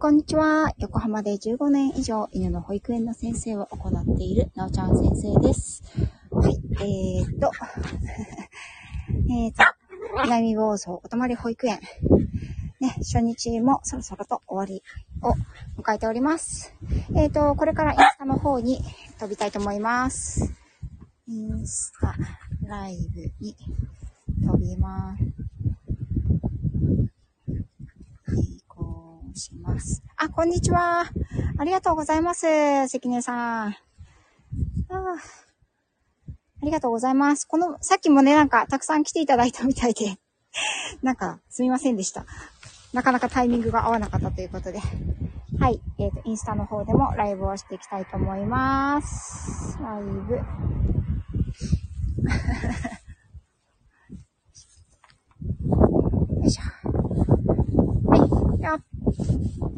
こんにちは。横浜で15年以上犬の保育園の先生を行っているなおちゃん先生です。はい。えー、っと、えー、っと、南房総お泊まり保育園。ね、初日もそろそろと終わりを迎えております。えー、っと、これからインスタの方に飛びたいと思います。インスタライブに飛びます。移行します。あ、こんにちは。ありがとうございます。関根さん。あありがとうございます。この、さっきもね、なんか、たくさん来ていただいたみたいで、なんか、すみませんでした。なかなかタイミングが合わなかったということで。はい。えっ、と、インスタの方でもライブをしていきたいと思います。ライブ。よいしょ。はい。よっ。はい。じゃ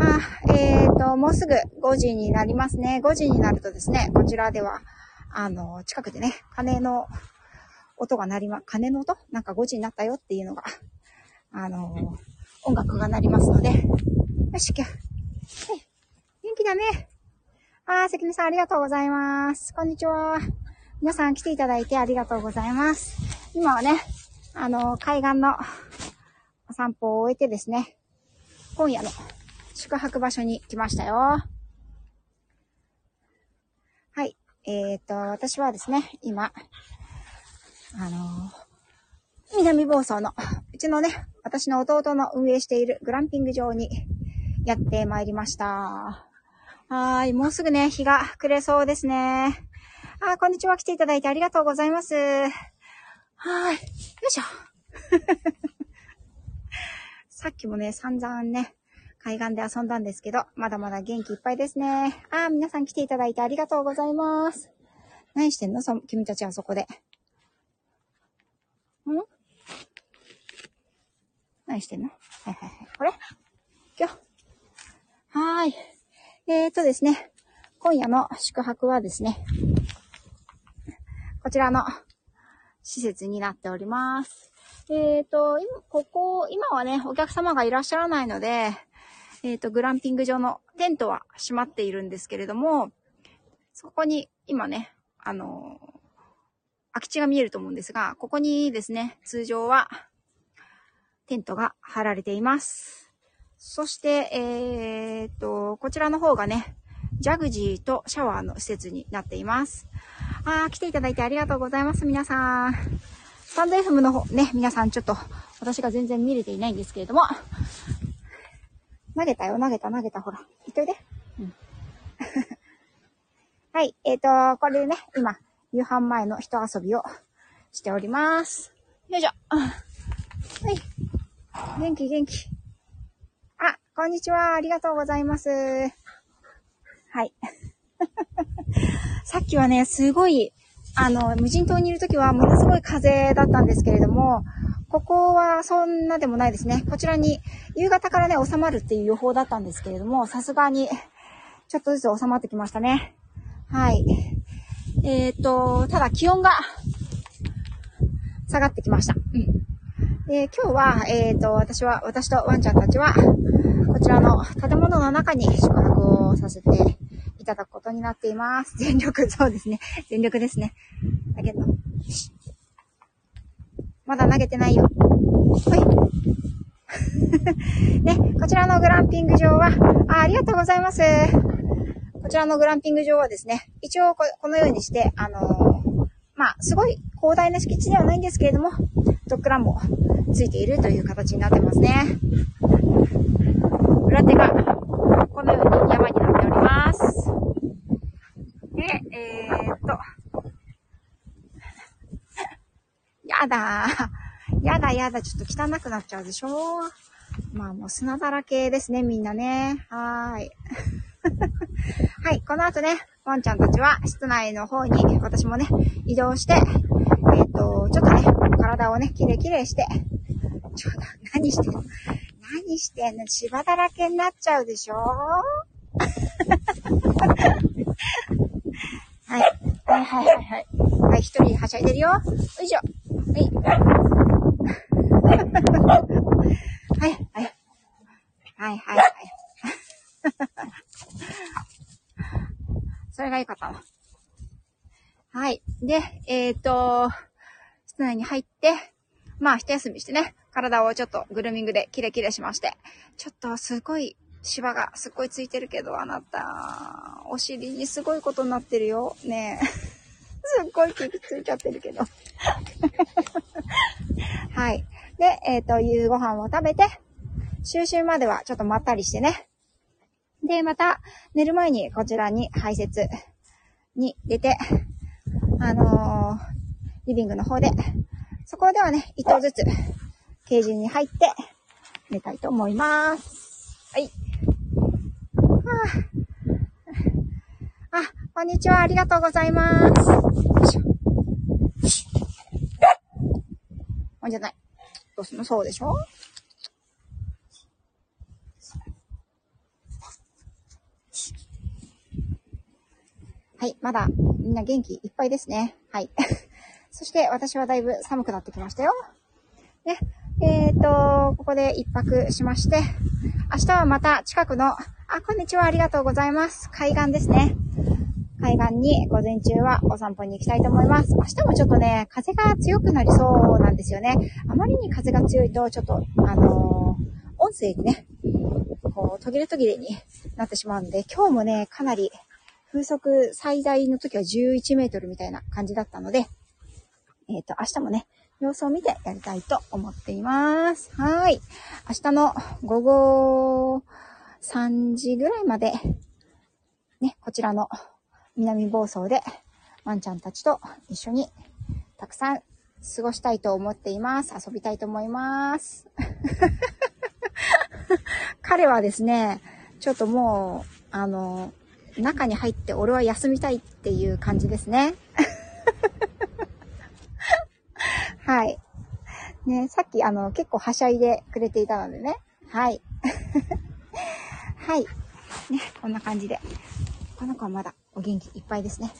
あ、えっ、と、もうすぐ5時になりますね。5時になるとですね、こちらでは、あの、近くでね、鐘の音が鳴りま、鐘の音？なんか5時になったよっていうのが、あの、音楽が鳴りますので、よし、今日、はい。元気だね。あー、関根さんありがとうございます。こんにちは。皆さん来ていただいてありがとうございます。今はね、あの、海岸のお散歩を終えてですね、今夜の宿泊場所に来ましたよ。はい。えっ、と、私はですね、今、あの南房総の、うちのね、私の弟の運営しているグランピング場にやってまいりました。はい。もうすぐね、日が暮れそうですね。あ、こんにちは。来ていただいてありがとうございます。はーい。よいしょ。さっきもね、散々ね、海岸で遊んだんですけど、まだまだ元気いっぱいですね。あー、皆さん来ていただいてありがとうございます。何してんの？そ、君たちはそこで。ん？何してんの？はいはいはい。これ？今日。はーい。えーとですね、今夜の宿泊はですね、こちらの施設になっております。えーと、今、ここ、今はね、お客様がいらっしゃらないので、えーと、グランピング場のテントは閉まっているんですけれども、そこに今ね、あの空き地が見えると思うんですが、ここにですね、通常はテントが張られています。そして、えー、っと、こちらの方がね、ジャグジーとシャワーの施設になっています。あー、来ていただいてありがとうございます、皆さん。スタンド FM の方、ね、皆さんちょっと、私が全然見れていないんですけれども、投げたよ、投げた、投げた、ほら。行っといで。うん。はい、えっ、ー、と、これでね、今、夕飯前の一遊びをしております。よいしょ。はい。元気元気。あ、こんにちは。ありがとうございます。はい。さっきはね、すごい、あの、無人島にいるときはものすごい風だったんですけれども、ここはそんなでもないですね。こちらに夕方からね、収まるっていう予報だったんですけれども、さすがにちょっとずつ収まってきましたね。はい。えっ、ー、と、ただ気温が下がってきました。うん。で、今日は、えっ、と、私は、私とワンちゃんたちは、こちらの建物の中に宿泊をさせていただくことになっています。全力、そうですね。全力ですね。だけど、まだ投げてないよ。はい。ね、こちらのグランピング場は、あありがとうございます。こちらのグランピング場はですね、一応ここのようにして、あのー、まあ、すごい広大な敷地ではないんですけれども、ドッグランもついているという形になってますね。裏手が、このように山。で、えー、っと、やだやだやだ、ちょっと汚くなっちゃうでしょ。まあもう砂だらけですね、みんなね。はーい。はい、この後ね、ワンちゃんたちは室内の方に私もね、移動して、えっ、と、ちょっとね、体をね、きれいきれいして、ちょっと、何してんの？何してんの？芝だらけになっちゃうでしょ。はい。はいはいはいはい。はい、一人はしゃいでるよ。よいしょ。はい。はい、はい。はい、はい、はい。それが良かったな。はい。で、えっ、ー、と、室内に入って、まあ、一休みしてね、体をちょっとグルーミングでキレキレしまして、ちょっとすごい芝がすっごいついてるけど、あなた、お尻にすごいことになってるよ。ねえ。すっごいキリついちゃってるけど。はい。で、えっ、ー、と、夕ご飯を食べて、就寝まではちょっとまったりしてね。で、また、寝る前にこちらに排泄に出て、あのー、リビングの方で、そこではね、一頭ずつ、ケージに入って、寝たいと思います。はい。あ、こんにちは。ありがとうございます。よいしょ。ほんじゃない。どうすんの？そうでしょ？はい、まだみんな元気いっぱいですね。はい。そして私はだいぶ寒くなってきましたよ。ね。えっ、ー、と、ここで一泊しまして、明日はまた近くの、あ、こんにちは、ありがとうございます。海岸ですね。海岸に午前中はお散歩に行きたいと思います。明日もちょっとね、風が強くなりそうなんですよね。あまりに風が強いと、ちょっと、あのー、音声でね、こう、途切れ途切れになってしまうので、今日もね、かなり風速最大の時は11メートルみたいな感じだったので、えっ、ー、と、明日もね、様子を見てやりたいと思っています。はい。明日の午後3時ぐらいまで、ね、こちらの南房総でワンちゃんたちと一緒にたくさん過ごしたいと思っています。遊びたいと思います。彼はですね、ちょっともう、あの、中に入って俺は休みたいっていう感じですね。はい。ね、さっきあの結構はしゃいでくれていたのでね。はい。はい。ね、こんな感じで。この子はまだお元気いっぱいですね。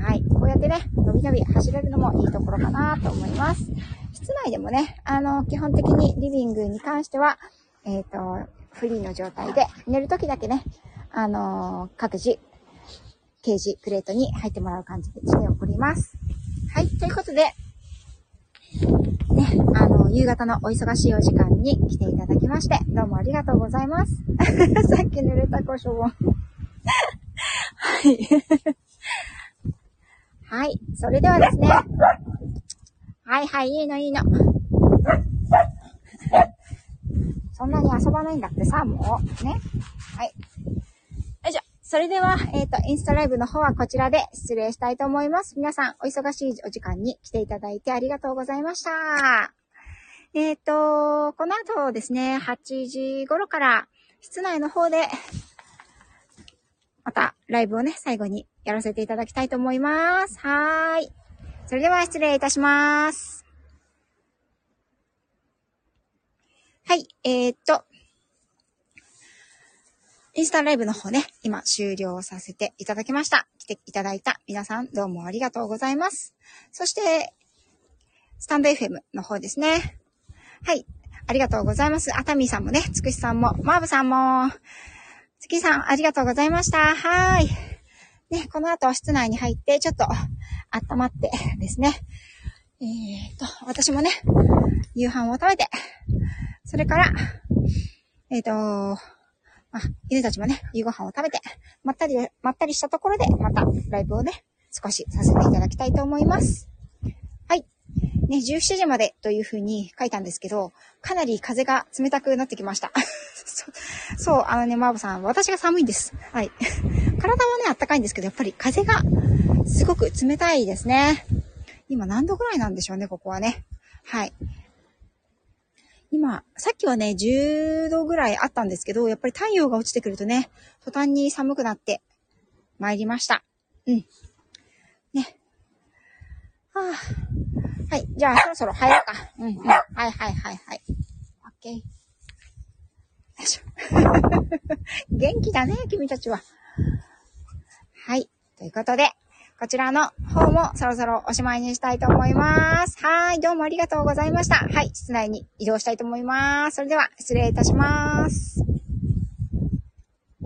はい。こうやってね、のびのび走れるのもいいところかなと思います。室内でもね、あの、基本的にリビングに関しては、えっ、ー、と、フリーの状態で、寝るときだけね、あのー、各自、ケージ、クレートに入ってもらう感じでしております。はい、ということで、夕方のお忙しいお時間に来ていただきまして、どうもありがとうございます。さっき濡れた胡椒を。はい。はい、それではですね。はいはい、いいのいいの。そんなに遊ばないんだってさ、もう。ね。はい。よいしょ。それでは、えっ、ー、と、インスタライブの方はこちらで失礼したいと思います。皆さん、お忙しいお時間に来ていただいてありがとうございました。えっ、ー、と、この後ですね、8時頃から室内の方で、またライブをね、最後にやらせていただきたいと思います。はーい。それでは失礼いたします。はい、えー、っと、インスタライブの方ね、今終了させていただきました。来ていただいた皆さんどうもありがとうございます。そして、スタンド FM の方ですね。はい。ありがとうございます。熱海さんもね、つくしさんも、マーブさんも、月さん、ありがとうございました。はい。ね、この後は室内に入って、ちょっと、温まってですね。えーと、私もね、夕飯を食べて、それから、えっ、と、まあ、犬たちもね、夕ご飯を食べて、まったり、まったりしたところで、またライブをね、少しさせていただきたいと思います。ね、17時までというふうに書いたんですけど、かなり風が冷たくなってきました。そう、あのね、マーボさん、私が寒いんです。はい。体はね、あったかいんですけど、やっぱり風がすごく冷たいですね。今何度ぐらいなんでしょうね、ここはね。はい。今、さっきはね、10度ぐらいあったんですけど、やっぱり太陽が落ちてくるとね、途端に寒くなって参りました。うん。ね。はあ、はい。じゃあ、そろそろ入ろうか。うん、うん。はいはいはいはい。オッケー。よいしょ。元気だね、君たちは。はい。ということで、こちらの方もそろそろおしまいにしたいと思います。はい、どうもありがとうございました。はい、室内に移動したいと思います。それでは、失礼いたします。